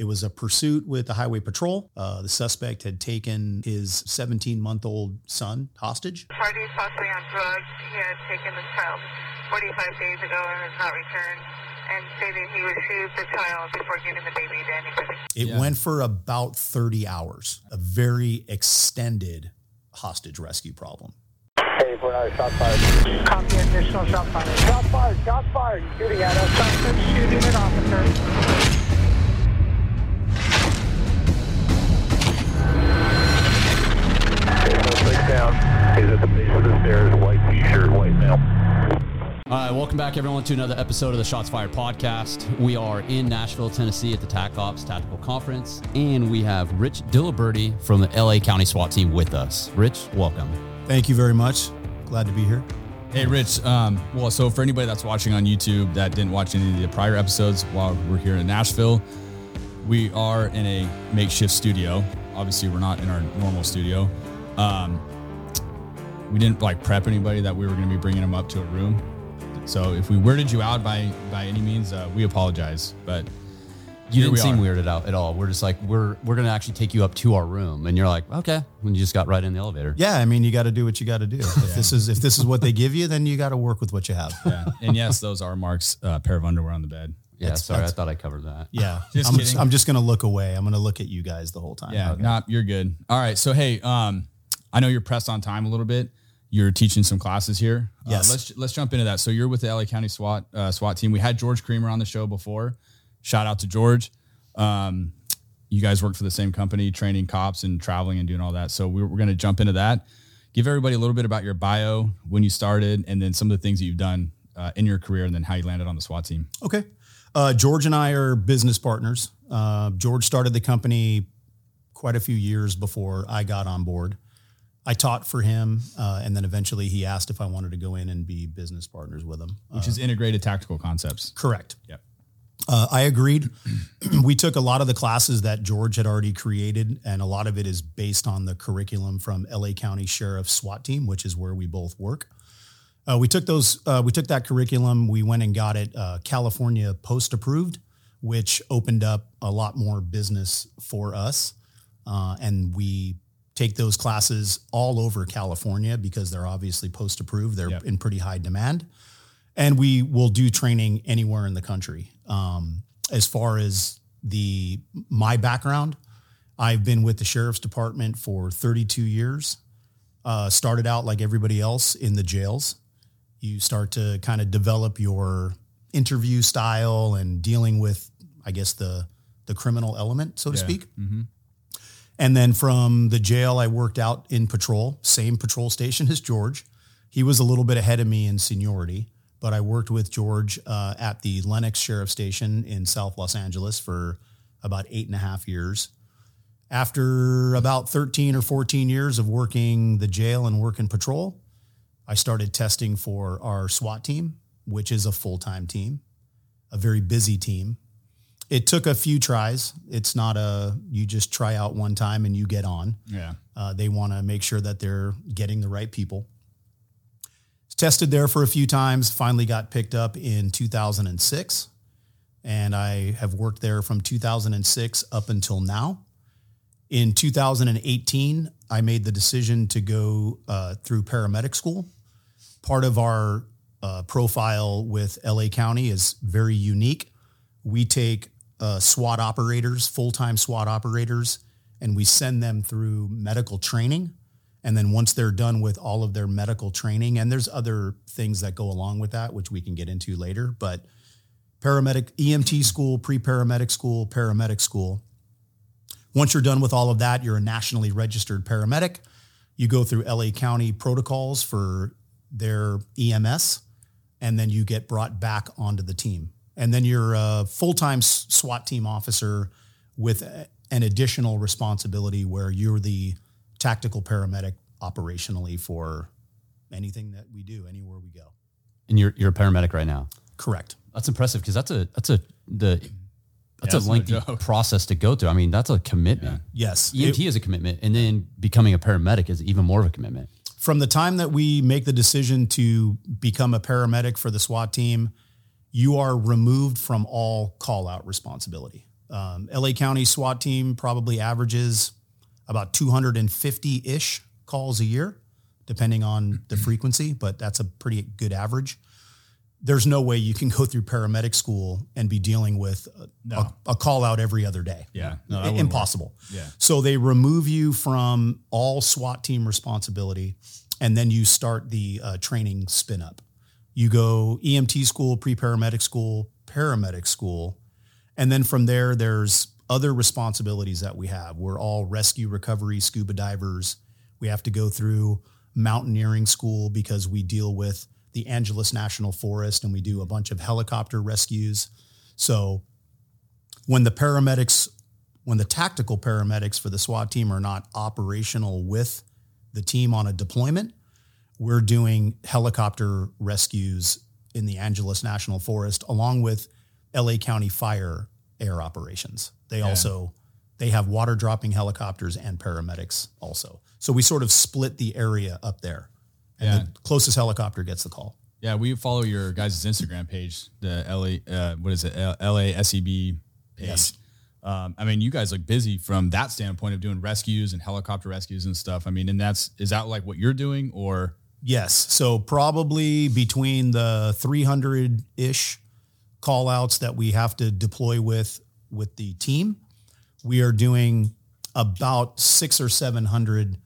It was a pursuit with the highway patrol. Uh, the suspect had taken his 17 month old son hostage. Party is possibly on drugs. He had taken the child 45 days ago and has not returned and stated he would shoot the child before giving the baby to anybody. It Yeah. went for about 30 hours, a very extended hostage rescue problem. Hey, for another shot fired. Copy additional shot fired. Shot fired, shot fired. Shooting at us. Suspect shooting an officer. Down. He's at the base of the stairs, white t-shirt, white male. All right, welcome back, everyone, to another episode of the Shots Fired podcast. We are in Nashville, Tennessee at the TAC Ops Tactical Conference, and we have Rich Diliberti from the LA County SWAT team with us. Rich, welcome. Thank you very much. Glad to be here. Hey, Rich. Um, well, so for anybody that's watching on YouTube that didn't watch any of the prior episodes while we're here in Nashville, we are in a makeshift studio. Obviously, we're not in our normal studio. Um, we didn't like prep anybody that we were going to be bringing them up to a room. So if we weirded you out by by any means, uh, we apologize. But You Here didn't we seem are. weirded out at all. We're just like, we're we're gonna actually take you up to our room, and you're like, okay, and you just got right in the elevator. Yeah, I mean, you got to do what you got to do. If this is if this is what they give you, then you got to work with what you have. yeah, and yes, those are Mark's uh, pair of underwear on the bed. Yeah, That's- sorry, I thought I covered that. Yeah, Just I'm, just. I'm just gonna look away. I'm gonna look at you guys the whole time. Yeah, Okay. nah, you're good. All right. So hey, um, I know you're pressed on time a little bit. You're teaching some classes here. Uh, Yes. let's let's jump into that. So you're with the LA County SWAT uh, SWAT team. We had George Creamer on the show before. Shout out to George. Um, you guys work for the same company, training cops and traveling and doing all that. So we're, we're going to jump into that. Give everybody a little bit about your bio, when you started, and then some of the things that you've done uh, in your career, and then how you landed on the SWAT team. Okay. Uh, George and I are business partners. Uh, George started the company quite a few years before I got on board. I taught for him, uh, and then eventually he asked if I wanted to go in and be business partners with him. Which is integrated tactical concepts. Correct. Yep. Uh, I agreed. we took a lot of the classes that George had already created, and a lot of it is based on the curriculum from LA County Sheriff SWAT team, which is where we both work. Uh, we took those. Uh, we took that curriculum. We went and got it uh, California post approved, which opened up a lot more business for us. Uh, and we take those classes all over California because they're obviously post approved. They're Yep. in pretty high demand and we will do training anywhere in the country. Um, as far as the my background, I've been with the sheriff's department for 32 years. Uh, started out like everybody else in the jails. You start to kind of develop your interview style and dealing with, I guess the the criminal element, so to Yeah. speak. Mhm. And then from the jail, I worked out in patrol, same patrol station as George. He was a little bit ahead of me in seniority, but I worked with George uh, at the Lennox Sheriff Station in South Los Angeles for about eight and a half years. After about 13 or 14 years of working the jail and working patrol, I started testing for our SWAT team, which is a full time team, a very busy team. It took a few tries. It's not a, you just try out one time and you get on. Yeah. Uh, they want to make sure that they're getting the right people. Tested there for a few times, finally got picked up in 2006. And I have worked there from 2006 up until now. In 2018, I made the decision to go uh, through paramedic school. Part of our uh, profile with LA County is very unique. We take uh, SWAT operators, full time SWAT operators, and we send them through medical training. And then once they're done with all of their medical training, and there's other things that go along with that, which we can get into later, but paramedic, EMT school, pre paramedic school, paramedic school. Once you're done with all of that, you're a nationally registered paramedic. You go through LA County protocols for their EMS, and then you get brought back onto the team. And then you're a full time SWAT team officer with an additional responsibility where you're the tactical paramedic operationally for anything that we do, anywhere we go. And you're you're a paramedic right now. Correct. That's impressive because that's a that's a the that's that's a lengthy joke. process to go through. I mean, that's a commitment. Yes. EMT is a commitment, and then becoming a paramedic is even more of a commitment. from the time that we make the decision to become a paramedic for the SWAT team, you are removed from all call out responsibility. Um, LA County SWAT team probably averages about 250 ish calls a year, depending on the frequency, but that's a pretty good average. There's no way you can go through paramedic school and be dealing with a, No. a, a call out every other day. Yeah. No, that work. impossible. Yeah. So they remove you from all SWAT team responsibility, and then you start the uh, training spin up. You go EMT school, pre paramedic school, paramedic school, and then from there, there's other responsibilities that we have. We're all rescue, recovery, scuba divers. We have to go through mountaineering school because we deal with the Angeles National Forest and we do a bunch of helicopter rescues. So when the paramedics, when the tactical paramedics for the SWAT team are not operational with the team on a deployment, we're doing helicopter rescues in the Angeles National Forest along with LA County Fire air operations. They also they have water dropping helicopters and paramedics also. So we sort of split the area up there. And Yeah. the closest helicopter gets the call. Yeah, we follow your guys' Instagram page, the LA, uh, what is it, L- LA SEB E page. Yes. Um, I mean, you guys look busy from that standpoint of doing rescues and helicopter rescues and stuff. I mean, and that's is that like what you're doing, or Yes. So probably between the 300 ish call outs that we have to deploy with with the team, we are doing about six or 700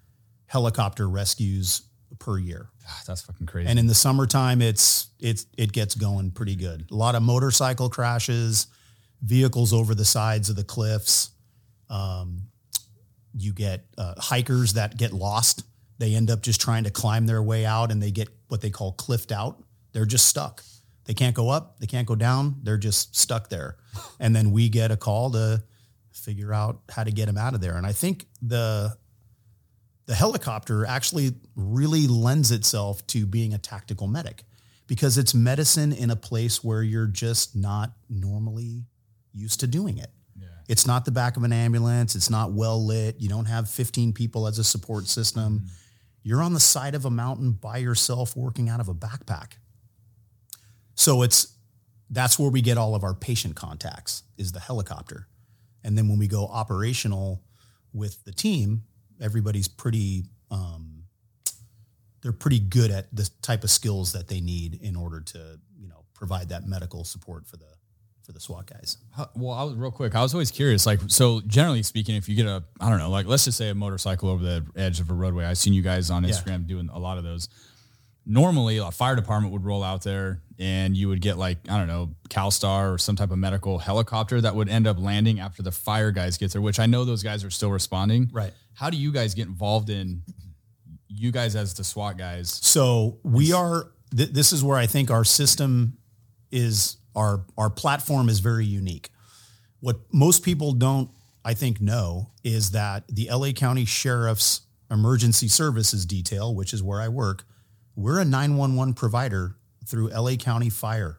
helicopter rescues per year. Ah, that's fucking crazy. And in the summertime, it's it's it gets going pretty good. A lot of motorcycle crashes, vehicles over the sides of the cliffs. Um, you get uh, hikers that get lost. They end up just trying to climb their way out, and they get what they call cliffed out. They're just stuck. They can't go up. They can't go down. They're just stuck there. And then we get a call to figure out how to get them out of there. And I think the the helicopter actually really lends itself to being a tactical medic because it's medicine in a place where you're just not normally used to doing it. yeah. It's not the back of an ambulance. It's not well lit. You don't have 15 people as a support system. Mm-hmm. You're on the side of a mountain by yourself working out of a backpack. So it's that's where we get all of our patient contacts is the helicopter. And then when we go operational with the team, everybody's pretty um, they're pretty good at the type of skills that they need in order to, you know, provide that medical support for the for the SWAT guys. Well, I was real quick. I was always curious. Like, so generally speaking, if you get a, I don't know, like let's just say a motorcycle over the edge of a roadway. I've seen you guys on Yeah. Instagram doing a lot of those. Normally, a fire department would roll out there, and you would get like I don't know, CalStar or some type of medical helicopter that would end up landing after the fire guys get there. Which I know those guys are still responding. Right. How do you guys get involved in? You guys as the SWAT guys. So we are. Th- this is where I think our system is our our platform is very unique. What most people don't, I think, know is that the LA County Sheriff's Emergency Services Detail, which is where I work, we're a 911 provider through LA County Fire.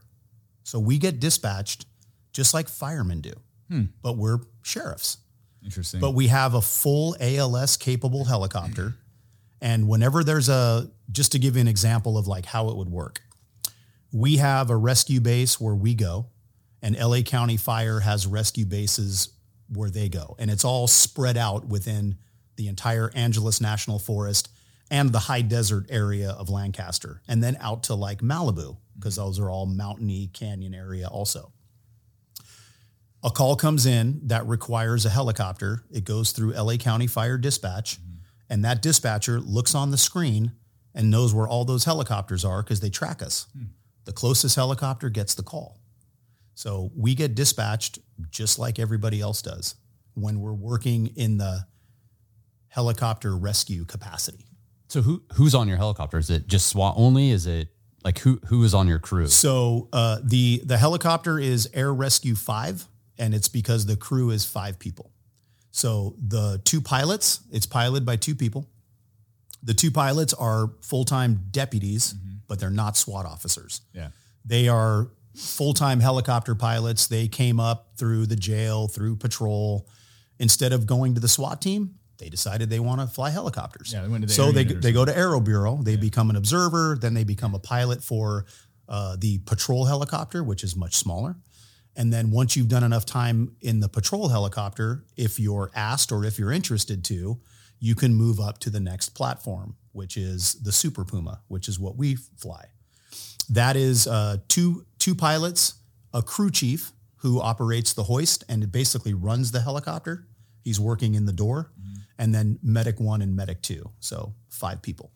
So we get dispatched just like firemen do, hmm. but we're sheriffs. Interesting. But we have a full ALS capable helicopter. And whenever there's a, just to give you an example of like how it would work, we have a rescue base where we go, and LA County Fire has rescue bases where they go. And it's all spread out within the entire Angeles National Forest and the high desert area of Lancaster, and then out to like Malibu, because those are all mountainy canyon area also a call comes in that requires a helicopter. It goes through LA County Fire Dispatch, and that dispatcher looks on the screen and knows where all those helicopters are because they track us. Hmm. The closest helicopter gets the call. So we get dispatched just like everybody else does when we're working in the helicopter rescue capacity. So who who's on your helicopter? Is it just SWAT only? Is it like who who is on your crew? So uh, the the helicopter is Air Rescue Five, and it's because the crew is five people. So the two pilots, it's piloted by two people. The two pilots are full time deputies, but they're not SWAT officers. yeah. They are full time helicopter pilots. They came up through the jail, through patrol. Instead of going to the SWAT team, they decided they want to fly helicopters. Yeah, they went to the so they, they go to Aero Bureau. They become an observer. Then they become a pilot for uh, the patrol helicopter, which is much smaller. And then once you've done enough time in the patrol helicopter, if you're asked or if you're interested to, you can move up to the next platform, which is the Super Puma, which is what we fly. That is uh, two two pilots, a crew chief who operates the hoist and basically runs the helicopter. He's working in the door, and then medic one and medic two, so five people.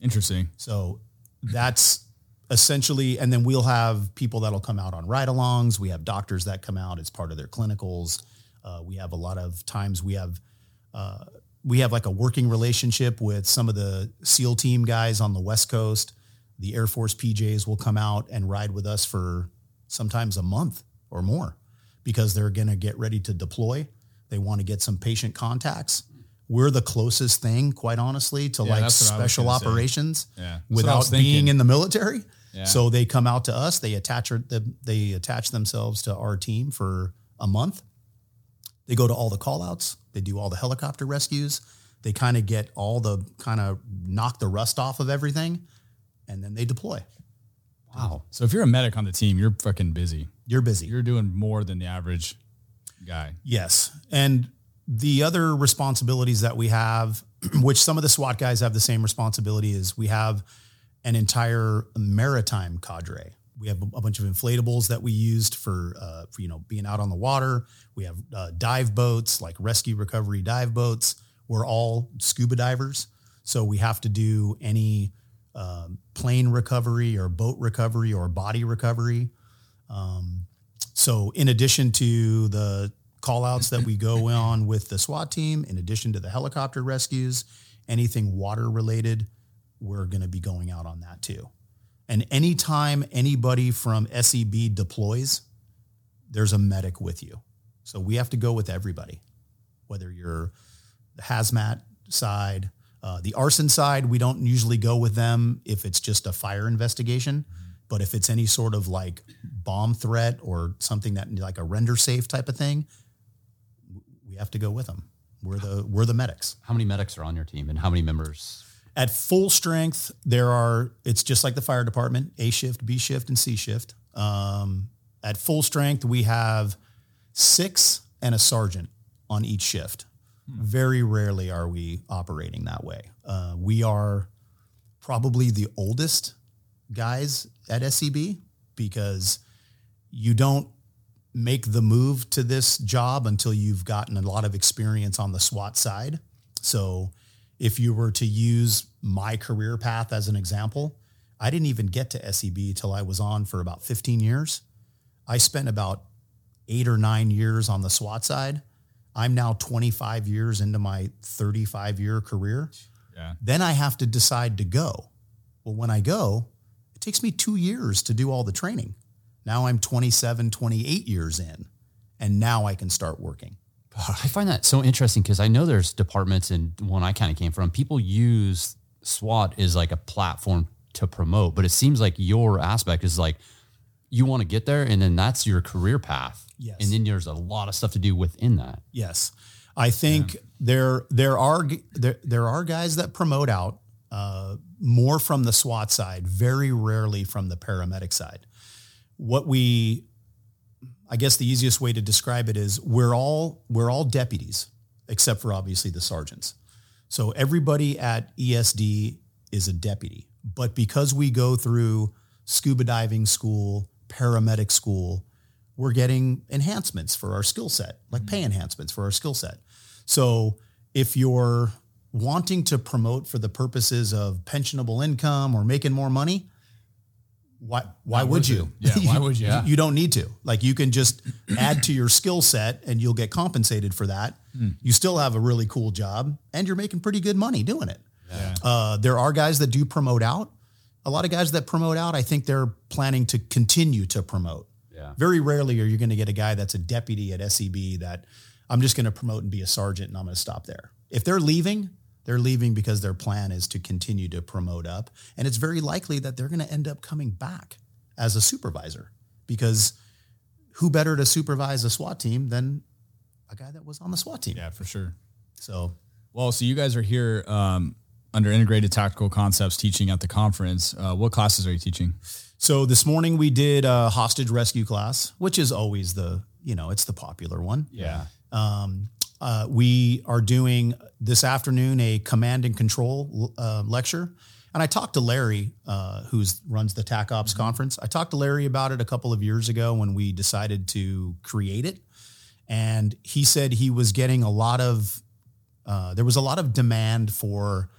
Interesting. So that's essentially, and then we'll have people that'll come out on ride alongs. We have doctors that come out as part of their clinicals. Uh, we have a lot of times we have, uh, we have like a working relationship with some of the SEAL team guys on the West Coast. The Air Force PJs will come out and ride with us for sometimes a month or more because they're going to get ready to deploy. They want to get some patient contacts. We're the closest thing, quite honestly, to Yeah, like that's what I was special operations Yeah. That's what I without being in the military. Yeah. So they come out to us. They attach they attach themselves to our team for a month. They go to all the callouts. They do all the helicopter rescues. They kind of get all the kind of knock the rust off of everything, and then they deploy. Wow. So if you're a medic on the team, you're fucking busy. You're busy. You're doing more than the average guy. Yes. And the other responsibilities that we have, which some of the SWAT guys have the same responsibility, is we have an entire maritime cadre. We have a bunch of inflatables that we used for, uh, for you know, being out on the water. We have uh, dive boats, like rescue recovery dive boats. We're all scuba divers. So we have to do any um, plane recovery or boat recovery or body recovery. So, in addition to the call outs that we go on with the SWAT team, in addition to the helicopter rescues, anything water related, we're going to be going out on that too. And anytime anybody from SEB deploys, there's a medic with you. So, we have to go with everybody, whether you're the hazmat side, uh, the arson side, we don't usually go with them if it's just a fire investigation. But if it's any sort of like bomb threat or something that like a render safe type of thing, we have to go with them. We're the we're the medics. How many medics are on your team and how many members? At full strength, there are. It's just like the fire department: A shift, B shift, and C shift. Um, at full strength, we have six and a sergeant on each shift. Very rarely are we operating that way. Uh, we are probably the oldest guys at SEB because you don't make the move to this job until you've gotten a lot of experience on the SWAT side. So if you were to use my career path as an example, I didn't even get to SEB till I was on for about 15 years. I spent about eight or nine years on the SWAT side. I'm now 25 years into my 35 year career. Yeah. Then I have to decide to go. Well, when I go, it takes me two years to do all the training. Now I'm 27, 28 years in, and now I can start working. I find that so interesting because I know there's departments and one I kind of came from. People use SWAT as like a platform to promote, but it seems like your aspect is like you want to get there and then that's your career path. Yes. And then there's a lot of stuff to do within that. Yes, I think there there are there there are guys that promote out uh, more from the SWAT side, very rarely from the paramedic side. What we, I guess, the easiest way to describe it is we're all we're all deputies, except for obviously the sergeants. So everybody at ESD is a deputy, but because we go through scuba diving school, paramedic school, we're getting enhancements for our skill set, like pay mm-hmm. enhancements for our skill set. So if you're wanting to promote for the purposes of pensionable income or making more money, why why would worth you? it. Yeah, why would you? you? You don't need to. Like you can just add to your skill set and you'll get compensated for that. Hmm. You still have a really cool job and you're making pretty good money doing it. Yeah. Uh, there are guys that do promote out. A lot of guys that promote out, I think they're planning to continue to promote. Yeah. Very rarely are you going to get a guy that's a deputy at SEB that I'm just going to promote and be a sergeant and I'm going to stop there. If they're leaving, they're leaving because their plan is to continue to promote up. And it's very likely that they're going to end up coming back as a supervisor because who better to supervise a SWAT team than a guy that was on the SWAT team? Yeah, for sure. So Well, so you guys are here um, under integrated tactical concepts teaching at the conference. Uh, what classes are you teaching? So this morning we did a hostage rescue class, which is always the, you know, it's the popular one. Yeah. Um, uh, we are doing this afternoon a command and control uh, lecture. And I talked to Larry, uh, who runs the TAC Ops conference. I talked to Larry about it a couple of years ago when we decided to create it. And he said he was getting a lot of, uh, there was a lot of demand for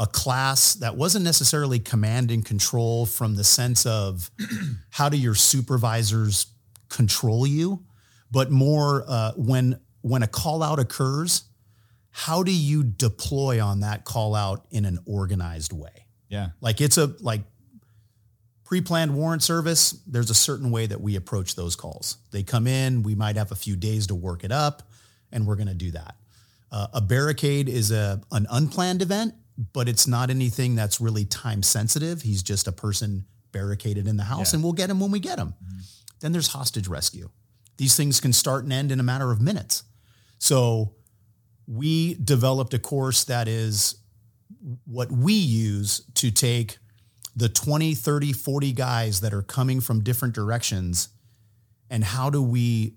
a class that wasn't necessarily command and control from the sense of how do your supervisors control you, but more uh, when when a call out occurs, how do you deploy on that call out in an organized way? Yeah. Like it's a like pre-planned warrant service, there's a certain way that we approach those calls. They come in, we might have a few days to work it up, and we're going to do that. Uh, a barricade is a an unplanned event, but it's not anything that's really time sensitive. He's just a person barricaded in the house, Yeah. and we'll get him when we get him. Then there's hostage rescue. These things can start and end in a matter of minutes. So we developed a course that is what we use to take the 20, 30, 40 guys that are coming from different directions and how do we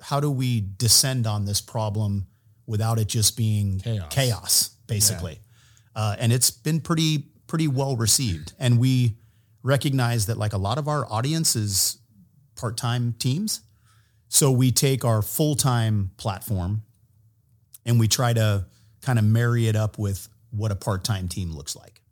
how do we descend on this problem without it just being Chaos. chaos basically. Uh, and it's been pretty pretty well received. And we recognize that like a lot of our audience is part-time teams. So we take our full-time platform and we try to kind of marry it up with what a part-time team looks like.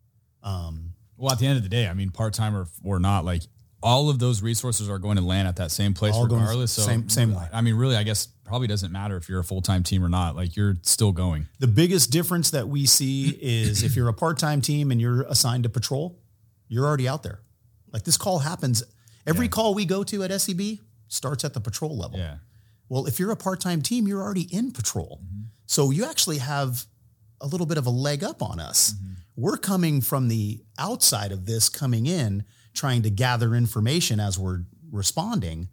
Um, Well, at the end of the day, I mean, part time or, or not, like all of those resources are going to land at that same place All regardless. So same- same way. I mean, really, I guess probably doesn't matter if you're a full time team or not. Like you're still going. The biggest difference that we see is if you're a part-time team and you're assigned to patrol, you're already out there. Like this call happens. Every call we go to at SEB starts at the patrol level. Yeah. Well, if you're a part-time team, you're already in patrol. So you actually have a little bit of a leg up on us. We're coming from the outside of this coming in trying to gather information as we're responding.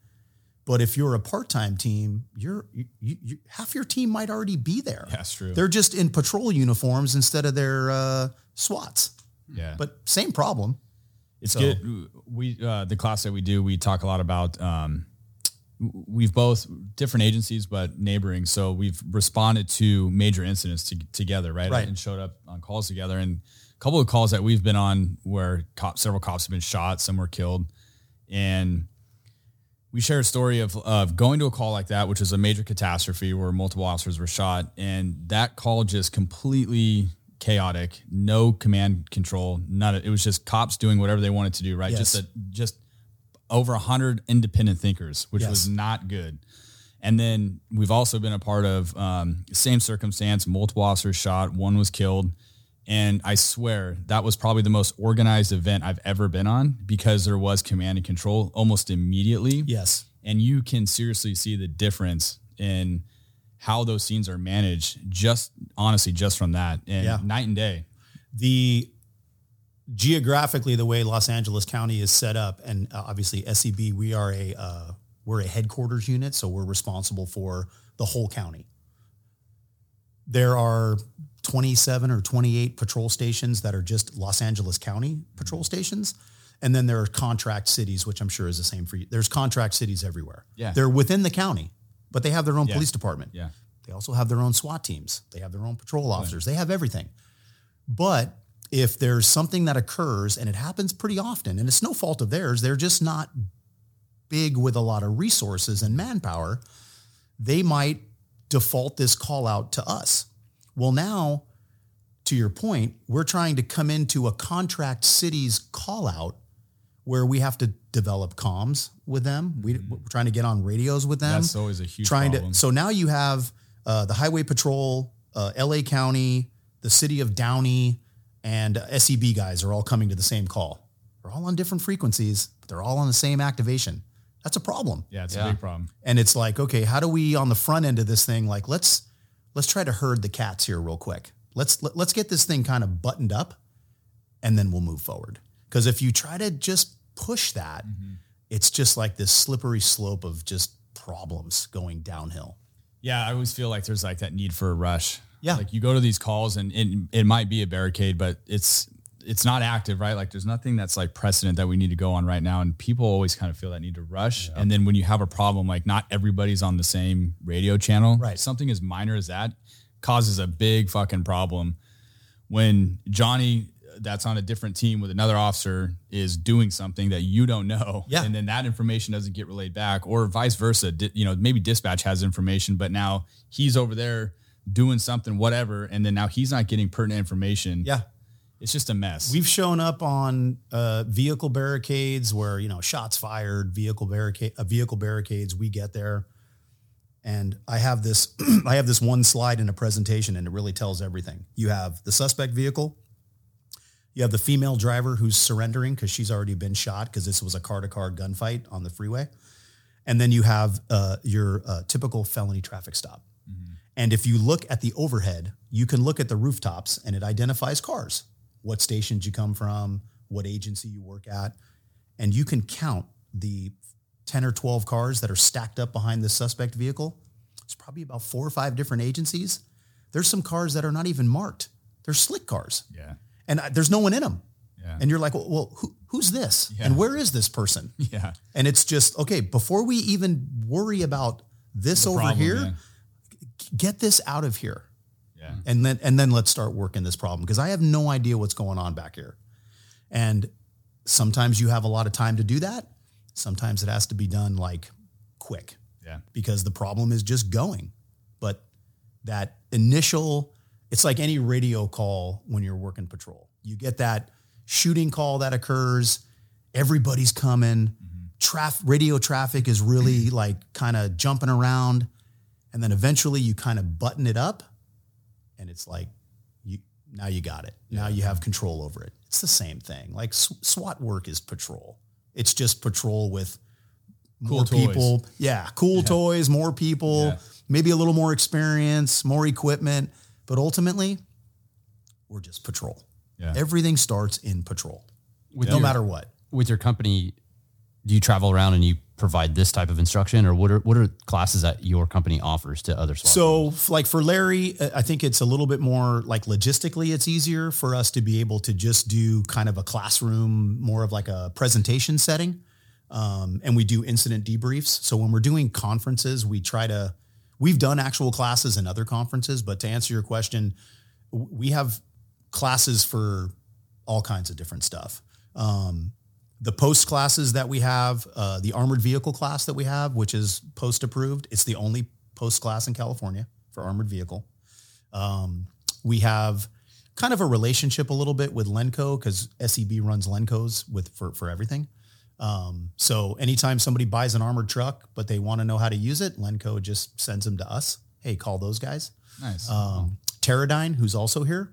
But if you're a part-time team, you're you, you, half your team might already be there. That's true. They're just in patrol uniforms instead of their uh, SWATs. yeah. But same problem. It's So- good. We uh, the class that we do, we talk a lot about. Um, we've both different agencies, but neighboring. So we've responded to major incidents to, together, right? Right. And showed up on calls together. And a couple of calls that we've been on where cop, several cops have been shot, some were killed, and we share a story of, of going to a call like that, which is a major catastrophe where multiple officers were shot. And that call just completely chaotic, no command control, none of it was just cops doing whatever they wanted to do, right? Yes. Just a, just over a hundred independent thinkers, which Yes. was not good. And then we've also been a part of um, same circumstance, multiple officers shot, one was killed. And I swear that was probably the most organized event I've ever been on because there was command and control almost immediately. Yes. And you can seriously see the difference in how those scenes are managed just honestly, just from that and Yeah. night and day. the geographically the way Los Angeles County is set up, and uh, obviously SEB, we are a uh, we're a headquarters unit, so we're responsible for the whole county. There are 27 or 28 patrol stations that are just Los Angeles County patrol stations. And then there are contract cities, which I'm sure is the same for you. There's contract cities everywhere. Yeah. They're within the county, but they have their own Yeah. police department. Yeah. They also have their own SWAT teams. They have their own patrol officers. They have everything. But if there's something that occurs, and it happens pretty often, and it's no fault of theirs, they're just not big with a lot of resources and manpower, they might default this call out to us. Well, now, to your point, we're trying to come into a contract city's call out where we have to develop comms with them. We, We're trying to get on radios with them That's always a huge trying problem. to. So now you have uh, the Highway Patrol, uh, L.A. County, the City of Downey, and uh, SEB guys are all coming to the same call. They're all on different frequencies, but they're all on the same activation. That's a problem. yeah, it's Yeah. a big problem. And it's like, okay, how do we on the front end of this thing? Like, let's let's try to herd the cats here real quick. Let's let, let's get this thing kind of buttoned up, and then we'll move forward. Because if you try to just push that, it's just like this slippery slope of just problems going downhill. Yeah, I always feel like there's like that need for a rush. Yeah. Like you go to these calls and it, it might be a barricade, but it's it's not active, right? Like there's nothing that's like precedent that we need to go on right now. And people always kind of feel that need to rush. And then when you have a problem, like not everybody's on the same radio channel. Right. Something as minor as that causes a big fucking problem when Johnny that's on a different team with another officer is doing something that you don't know Yeah. and then that information doesn't get relayed back or vice versa you know maybe dispatch has information but now he's over there doing something whatever and then now he's not getting pertinent information Yeah. it's just a mess We've shown up on uh, vehicle barricades where you know shots fired, vehicle barricade, uh, vehicle barricades. We get there, and I have this, I have this one slide in a presentation, and it really tells everything. You have the suspect vehicle, you have the female driver who's surrendering because she's already been shot because this was a car to car gunfight on the freeway, and then you have uh, your uh, typical felony traffic stop. And if you look at the overhead, you can look at the rooftops and it identifies cars, what stations you come from, what agency you work at. And you can count the 10 or 12 cars that are stacked up behind the suspect vehicle. It's probably about four or five different agencies. There's some cars that are not even marked. They're slick cars yeah and I, there's no one in them. yeah And you're like, well, well who, who's this? Yeah. And where is this person? yeah And it's just, okay, before we even worry about this over Problem, here, yeah. Get this out of here yeah mm-hmm. and then and then let's start working this problem because I have no idea what's going on back here. And sometimes you have a lot of time to do that. Sometimes it has to be done like quick yeah because the problem is just going. But that initial, it's like any radio call when you're working patrol. You get that shooting call that occurs, everybody's coming, mm-hmm. traf- radio traffic is really like kind of jumping around. And then eventually you kind of button it up and it's like, you now you got it. Now you have control over it. It's the same thing. Like SWAT work is patrol. It's just patrol with Cool more toys. people. Yeah, cool toys, more people, Yeah. maybe a little more experience, more equipment, but ultimately, we're just patrol. Yeah. Everything starts in patrol, With no your- matter what. with your company, do you travel around and you provide this type of instruction, or what are what are classes that your company offers to other So, like for Larry, uh, I think it's a little bit more like logistically, it's easier for us to be able to just do kind of a classroom, more of like a presentation setting. Um, and we do incident debriefs. So when we're doing conferences, we try to, we've done actual classes in other conferences, but to answer your question, we have classes for all kinds of different stuff. Um, the post classes that we have, uh, the armored vehicle class that we have, which is post approved, it's the only post class in California for armored vehicle. Um, we have kind of a relationship a little bit with Lenco because SEB runs Lencos with for for everything. Um, so anytime somebody buys an armored truck but they want to know how to use it, Lenco just sends them to us. Hey, call those guys. nice Um, Terradyne, who's also here,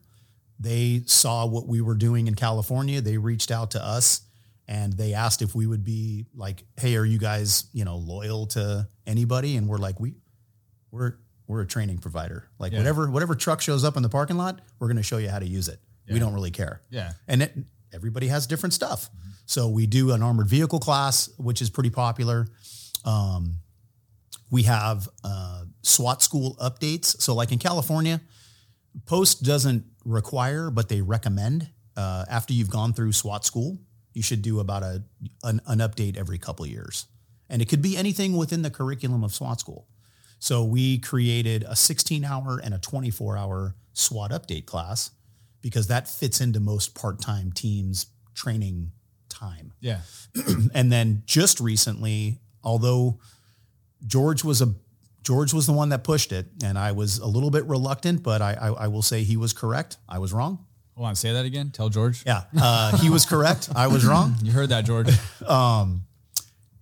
they saw what we were doing in California. They reached out to us and they asked if we would be like, "Hey, are you guys, you know, loyal to anybody?" And we're like, "We, we're we're a training provider. Like Yeah. whatever whatever truck shows up in the parking lot, we're going to show you how to use it. We don't really care." yeah and it, everybody has different stuff. So we do an armored vehicle class, which is pretty popular. Um, we have uh, SWAT school updates. So, like in California, Post doesn't require, but they recommend uh, after you've gone through SWAT school, you should do about a an, an update every couple of years, and it could be anything within the curriculum of SWAT school. So we created a 16 hour and a 24 hour SWAT update class because that fits into most part time teams' training time. yeah And then just recently, although George was a George was the one that pushed it, and I was a little bit reluctant, but I, I, I will say he was correct. I was wrong. Hold on say that again tell george Yeah, uh, he was correct. I was wrong. you heard that george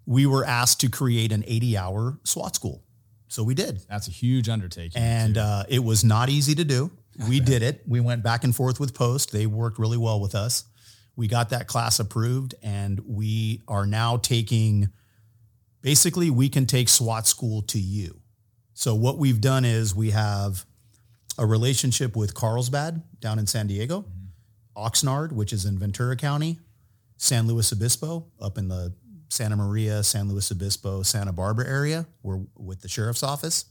We were asked to create an 80 hour SWAT school. So we did. that's a huge undertaking And uh, it was not easy to do. We did it. We went back and forth with Post. They worked really well with us. We got that class approved, and we are now taking basically, we can take SWAT school to you. So, what we've done is we have a relationship with Carlsbad down in San Diego, mm-hmm. Oxnard, which is in Ventura County, San Luis Obispo up in the Santa Maria, San Luis Obispo, Santa Barbara area. We're with the sheriff's office.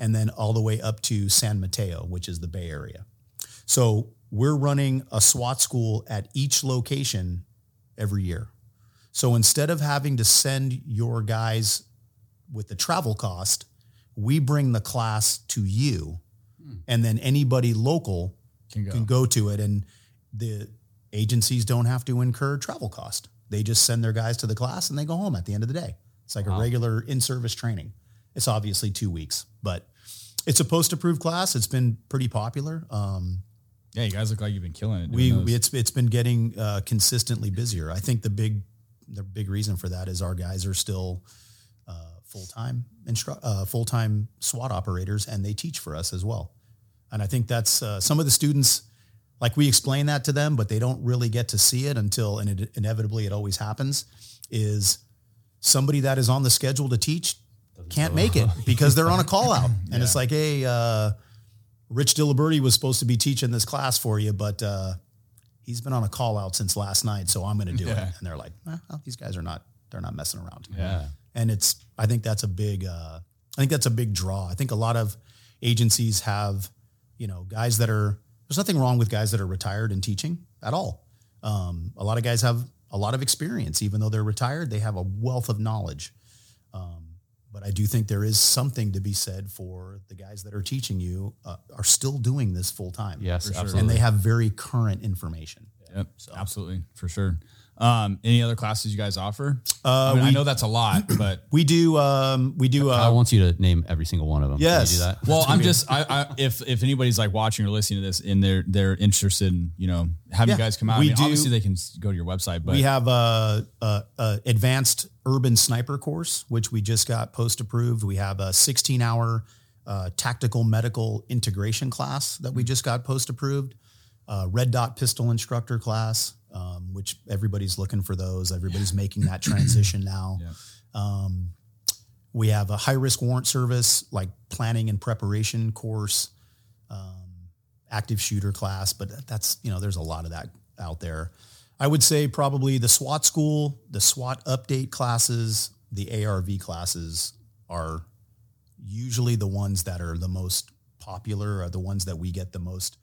and then all the way up to San Mateo, which is the Bay Area. So we're running a SWAT school at each location every year. So instead of having to send your guys with the travel cost, we bring the class to you, and then anybody local Can go. can go to it, and the agencies don't have to incur travel cost. They just send their guys to the class and they go home at the end of the day. It's like a regular in-service training. It's obviously two weeks, but it's a post-approved class. It's been pretty popular. Um, Yeah, you guys look like you've been killing it. we those. it's it's been getting uh, consistently busier. I think the big the big reason for that is our guys are still uh, full time instru- uh, full time SWAT operators, and they teach for us as well. And I think that's uh, some of the students like we explain that to them, but they don't really get to see it until and it, inevitably it always happens. Is somebody that is on the schedule to teach can't make it because they're on a call out, and it's like, hey. Uh, Rich Diliberti was supposed to be teaching this class for you, but uh, he's been on a call out since last night, so I'm going to do it. And they're like, eh, well, these guys are not, they're not messing around. Yeah. And it's, I think that's a big, uh, I think that's a big draw. I think a lot of agencies have, you know, guys that are, there's nothing wrong with guys that are retired and teaching at all. Um, a lot of guys have a lot of experience, even though they're retired, they have a wealth of knowledge. Um, but I do think there is something to be said for the guys that are teaching you uh, are still doing this full time. Yes, For sure. absolutely. And they have very current information. Yep, absolutely for sure. Um, any other classes you guys offer? Uh, I, mean, I know that's a lot, but We do, um, we do, I uh, want you to name every single one of them. Can you Yes. do that? well, I'm just I, I if if anybody's like watching or listening to this and they're they're interested in you know having Yeah, you guys come out. we I mean, do- obviously they can go to your website, but we have a, a, a advanced urban sniper course, which we just got post approved. We have a 16 hour uh, tactical medical integration class that we just got post approved. Uh, red dot pistol instructor class, um, which everybody's looking for those. Everybody's making that transition now. Yeah. Um, we have a high risk warrant service, like planning and preparation course, um, active shooter class, but that's, you know, there's a lot of that out there. I would say probably the SWAT school, the SWAT update classes, the ARV classes are usually the ones that are the most popular, are the ones that we get the most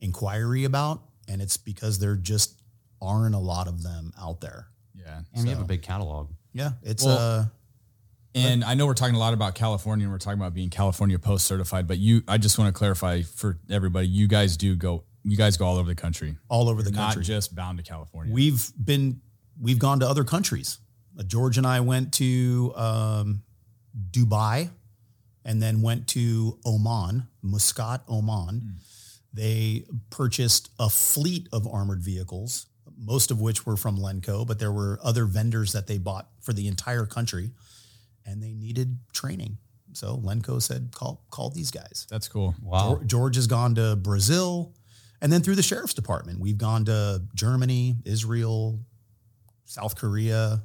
inquiry about. And it's because they're just aren't a lot of them out there. yeah. And we have a big catalog. Yeah. It's, Well, uh, And I know we're talking a lot about California and we're talking about being California post certified, but you, I just want to clarify for everybody, you guys do go, you guys go all over the country, all over the country, not just bound to California. We've been we've gone to other countries. Uh, George and I went to um, Dubai, and then went to Oman, Muscat, Oman. They purchased a fleet of armored vehicles, most of which were from Lenco, but there were other vendors that they bought for the entire country, and they needed training. So Lenco said, "Call call these guys." That's cool. Wow. Geor- George has gone to Brazil, and then through the sheriff's department, we've gone to Germany, Israel, South Korea,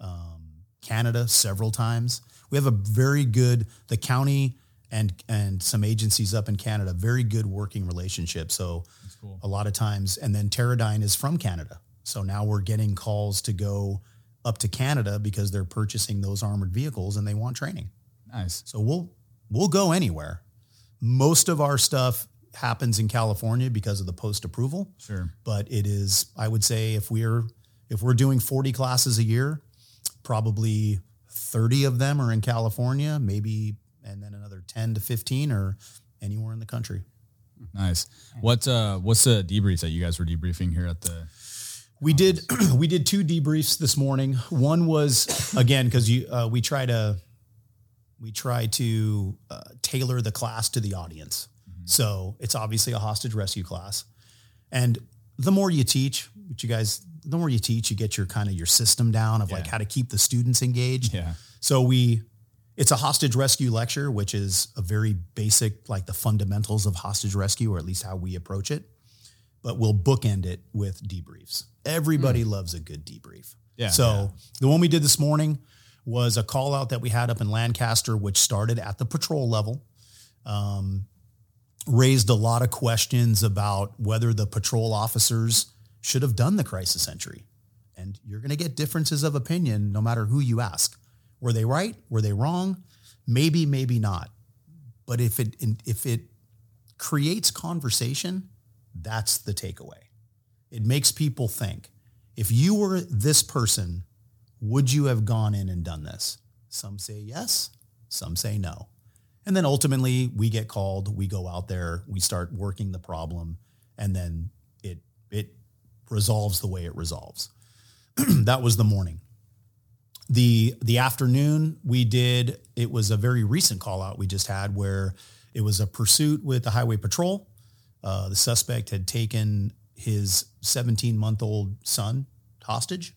um, Canada several times. We have a very good the county and and some agencies up in Canada, very good working relationship. So cool. a lot of times, and then Terradyne is from Canada, so now we're getting calls to go up to Canada because they're purchasing those armored vehicles and they want training. Nice. So we'll we'll go anywhere. Most of our stuff happens in California because of the post approval, Sure. but it is I would say if we're if we're doing 40 classes a year, probably 30 of them are in California, maybe and then another 10 to 15 or anywhere in the country. Nice. What, uh, what's the debriefs that you guys were debriefing here at the, We did we did two debriefs this morning. One was again because you uh, we try to we try to uh, tailor the class to the audience. So it's obviously a hostage rescue class, and the more you teach, which you guys, the more you teach, you get your kind of your system down of like how to keep the students engaged. yeah. So we, it's a hostage rescue lecture, which is a very basic, like the fundamentals of hostage rescue, or at least how we approach it. But we'll bookend it with debriefs. Everybody loves a good debrief. Yeah, So the one we did this morning was a call out that we had up in Lancaster, which started at the patrol level. Um, raised a lot of questions about whether the patrol officers should have done the crisis entry. And you're going to get differences of opinion no matter who you ask. Were they right? Were they wrong? Maybe, maybe not. But if it if it creates conversation, that's the takeaway. It makes people think. If you were this person, would you have gone in and done this? Some say yes, some say no. And then ultimately we get called, we go out there, we start working the problem, and then it it resolves the way it resolves. that was the morning. The the afternoon we did it was a very recent call out we just had where it was a pursuit with the highway patrol. Uh, the suspect had taken his 17 month old son hostage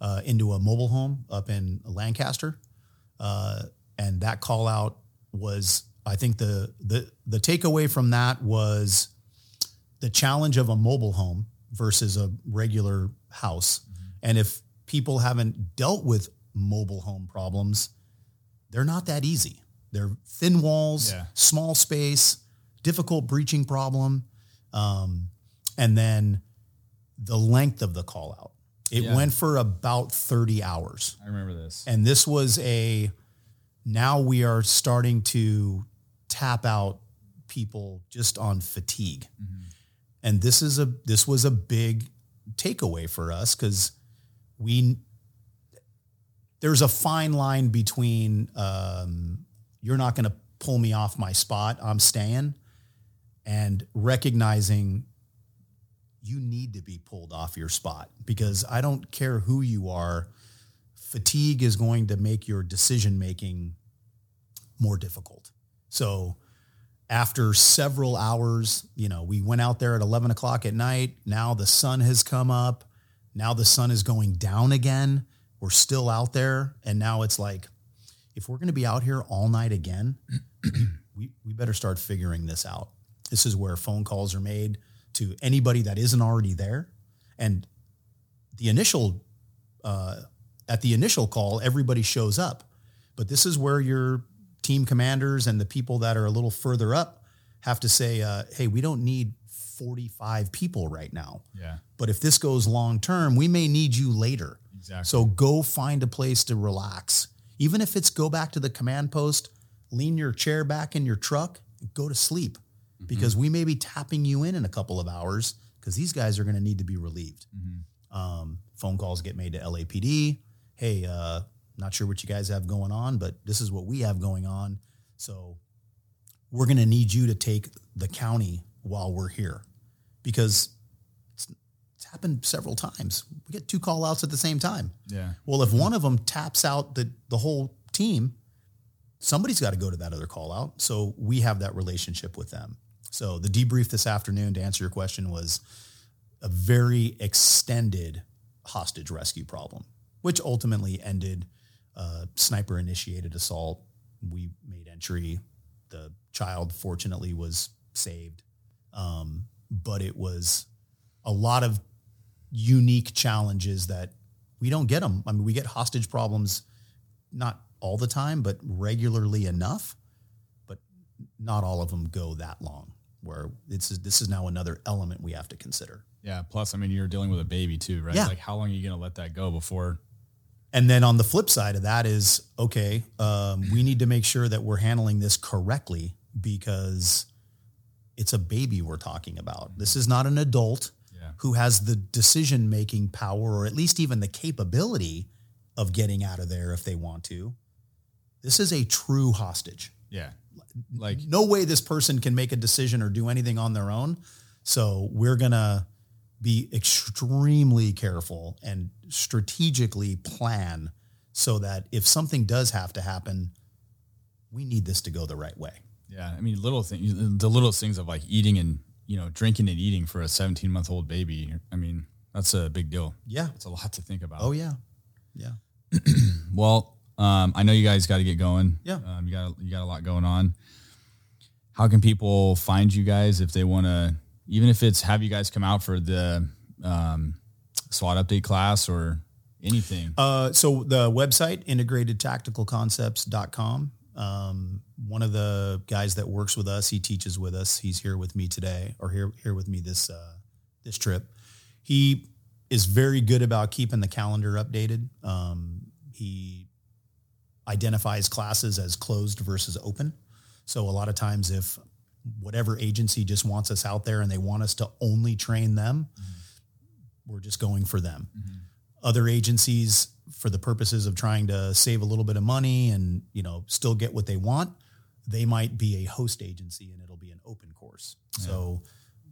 uh, into a mobile home up in Lancaster, uh, and that call out was I think the the the takeaway from that was the challenge of a mobile home versus a regular house, and if people haven't dealt with mobile home problems, they're not that easy. They're thin walls, Yeah. small space, difficult breaching problem, um, and then the length of the call out. It Yeah. went for about 30 hours. I remember this. And this was a, now we are starting to tap out people just on fatigue. And this is a, this was a big takeaway for us because we, there's a fine line between, um, you're not going to pull me off my spot. I'm staying and recognizing you need to be pulled off your spot because I don't care who you are. Fatigue is going to make your decision making more difficult. So, after several hours, you know, we went out there at 11 o'clock at night. Now the sun has come up. Now the sun is going down again. We're still out there. And now it's like, if we're going to be out here all night again, we, we better start figuring this out. This is where phone calls are made to anybody that isn't already there. And the initial, uh, at the initial call, everybody shows up. But this is where your team commanders and the people that are a little further up have to say, uh, hey, we don't need 45 people right now. Yeah. But if this goes long term, we may need you later. Exactly. So go find a place to relax. Even if it's go back to the command post, lean your chair back in your truck, and go to sleep because we may be tapping you in in a couple of hours because these guys are going to need to be relieved. Um, phone calls get made to LAPD. Hey, uh, not sure what you guys have going on, but this is what we have going on. So we're going to need you to take the county while we're here because it's happened several times. We get two call outs at the same time. Yeah. Well, if one of them taps out the, the whole team, somebody's got to go to that other call out. So we have that relationship with them. So the debrief this afternoon, to answer your question, was a very extended hostage rescue problem, which ultimately ended uh, sniper initiated assault. We made entry. The child, fortunately, was saved. Um, but it was a lot of unique challenges that we don't get them. I mean, we get hostage problems not all the time, but regularly enough. But not all of them go that long. Where it's this is now another element we have to consider. Yeah. Plus, I mean, you're dealing with a baby too, right? Yeah. Like, how long are you going to let that go before? And then on the flip side of that is okay, um, we need to make sure that we're handling this correctly because it's a baby we're talking about. This is not an adult Yeah. who has the decision making power or at least even the capability of getting out of there if they want to. This is a true hostage. Yeah. Like, No way this person can make a decision or do anything on their own. So we're going to be extremely careful and strategically plan so that if something does have to happen, we need this to go the right way. yeah. I mean, little things, the little things of like eating and, you know, drinking and eating for a 17 month old baby. I mean, that's a big deal. Yeah. It's a lot to think about. Oh yeah. Yeah. Well, um, I know you guys got to get going. Yeah. Um, you got you got a lot going on. How can people find you guys if they want to, even if it's have you guys come out for the um, SWAT update class or anything? Uh, so the website, integratedtacticalconcepts.com. Um, one of the guys that works with us, he teaches with us. He's here with me today or here, here with me this, uh, this trip. He is very good about keeping the calendar updated. Um, he identifies classes as closed versus open. So a lot of times if whatever agency just wants us out there and they want us to only train them, we're just going for them. Other agencies for the purposes of trying to save a little bit of money and, you know, still get what they want, they might be a host agency and it'll be an open course. So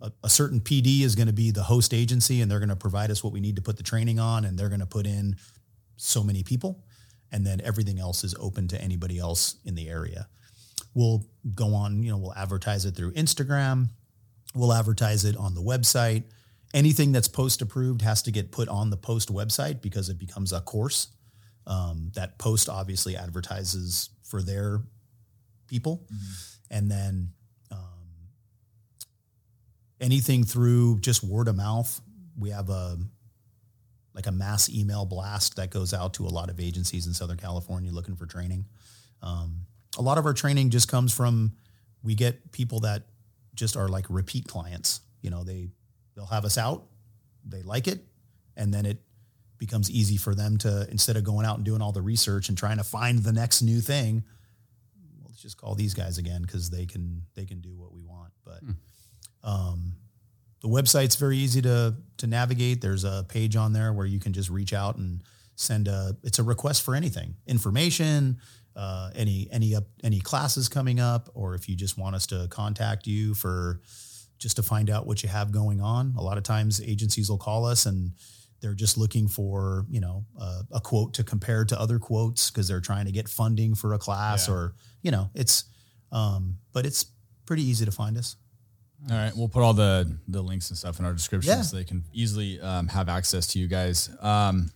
a, a certain PD is going to be the host agency and they're going to provide us what we need to put the training on and they're going to put in so many people and then everything else is open to anybody else in the area. We'll go on, you know, we'll advertise it through Instagram, we'll advertise it on the website. Anything that's post approved has to get put on the post website because it becomes a course. Um, that post obviously advertises for their people. And then um, anything through just word of mouth. We have a like a mass email blast that goes out to a lot of agencies in Southern California looking for training. Um, a lot of our training just comes from we get people that just are like repeat clients. You know, they they'll have us out, they like it, and then it becomes easy for them to instead of going out and doing all the research and trying to find the next new thing. well, Let's just call these guys again because they can they can do what we want. But um, the website's very easy to to navigate. There's a page on there where you can just reach out and send a. It's a request for anything, information, uh, any any up any classes coming up, or if you just want us to contact you for just to find out what you have going on. A lot of times, agencies will call us and they're just looking for you know uh, a quote to compare to other quotes because they're trying to get funding for a class Yeah. or you know it's um, but it's pretty easy to find us. All right, we'll put all the the links and stuff in our description Yeah. so they can easily um, have access to you guys. Um,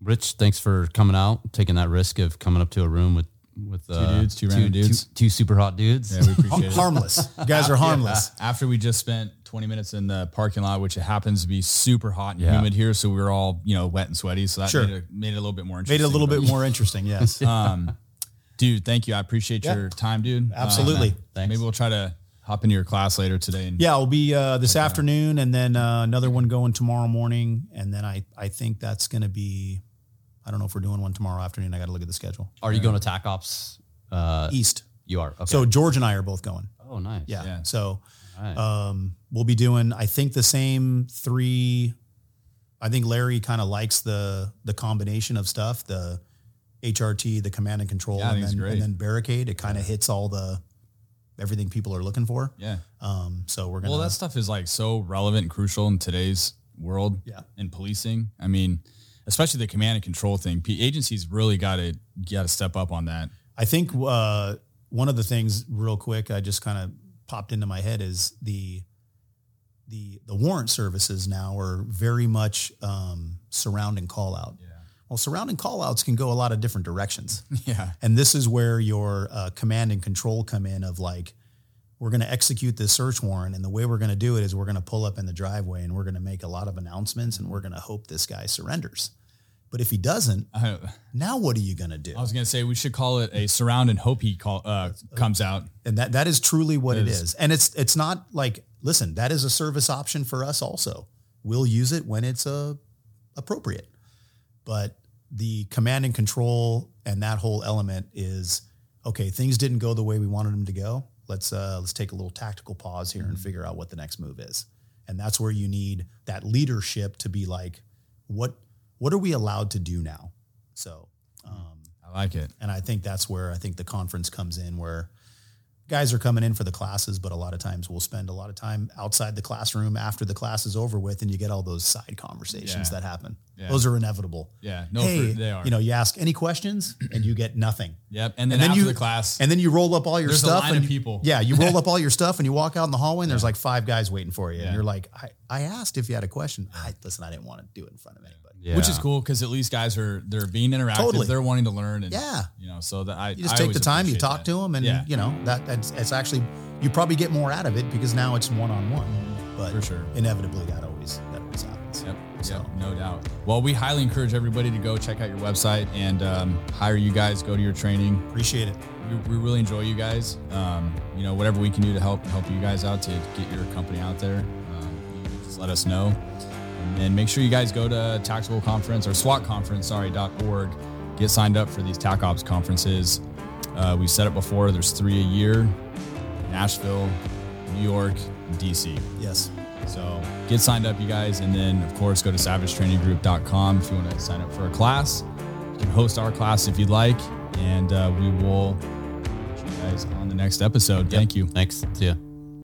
Rich, thanks for coming out, taking that risk of coming up to a room with with uh, dudes, two random dudes. two, two super hot dudes. yeah, we appreciate it. harmless. You guys are harmless. Yeah, after we just spent 20 minutes in the parking lot, which it happens to be super hot and Yeah. humid here, so we were all you know wet and sweaty. So that Sure. made, it, made it a little bit more Made interesting. it a little bit more interesting. Yes. Um, dude, thank you. I appreciate Yeah. your time, dude. Absolutely. Um, Thanks. Maybe we'll try to hop into your class later today. And Yeah, it'll be uh, this afternoon, and then uh, another one going tomorrow morning, and then I I think that's going to be. I don't know if we're doing one tomorrow afternoon. I got to look at the schedule. Are you going to TAC Ops? Uh, East. you are. Okay. So George and I are both going. oh, nice. Yeah. Yeah. So All right. um, we'll be doing. I think the same three. I think Larry kind of likes the the combination of stuff. The HRT, the command and control, Yeah, and then and then barricade. It kind of hits all the everything people are looking for. yeah. Um, so we're gonna. Well, that stuff is like so relevant and crucial in today's world. Yeah. In policing, I mean, especially the command and control thing. P- agencies really got to got to step up on that. I think uh, one of the things, real quick, I just kind of popped into my head is the the the warrant services now are very much um, surrounding call out. Yeah. Well, surrounding call outs can go a lot of different directions. Yeah. And this is where your uh, command and control come in of like, we're going to execute this search warrant. And the way we're going to do it is we're going to pull up in the driveway and we're going to make a lot of announcements and we're going to hope this guy surrenders. But if he doesn't, now what are you going to do? I was gonna say we should call it a surround and hope he call uh, comes out. and that that is truly what It it is. is. And it's it's not like listen, that is a service option for us also. We'll use it when it's uh, appropriate. But the command and control and that whole element is okay, things didn't go the way we wanted them to go. Let's uh let's take a little tactical pause here and figure out what the next move is. And that's where you need that leadership to be like what what are we allowed to do now? So um I like it. and I think that's where I think the conference comes in, where guys are coming in for the classes, but a lot of times we'll spend a lot of time outside the classroom after the class is over with, and you get all those side conversations Yeah. that happen. Yeah. Those are inevitable. Yeah. No, hey, for, they are. you know, you ask any questions and you get nothing. Yep. And then, And then after you the class, and then you roll up all your There's stuff and people. Yeah, you roll up all your stuff and you walk out in the hallway and there's like five guys waiting for you, Yeah. and you're like, I, I asked if you had a question. I listen, I didn't want to do it in front of anybody. Yeah. which is cool because at least guys are they're being interactive. Totally. They're wanting to learn. And, Yeah. You know, so that I You just I take the time, you talk that. to them, and yeah, you know that that's it's actually you probably get more out of it because now it's one on one. But For sure. inevitably that always that always happens. Yep. So- Yep. No doubt. Well, we highly encourage everybody to go check out your website and um, hire you guys. Go to your training. Appreciate it. We, we really enjoy you guys. Um, you know, whatever we can do to help help you guys out to get your company out there, let us know. And then make sure you guys go to Tactical Conference or SWAT Conference, sorry, dot org. Get signed up for these TAC Ops conferences. Uh, we said it before. There's three a year: Nashville, New York, DC. Yes. So get signed up, you guys, and then of course go to savagetraininggroup.com if you want to sign up for a class. You can host our class if you'd like, and uh, we will. catch You guys on the next episode. Thank you. Thanks. See ya.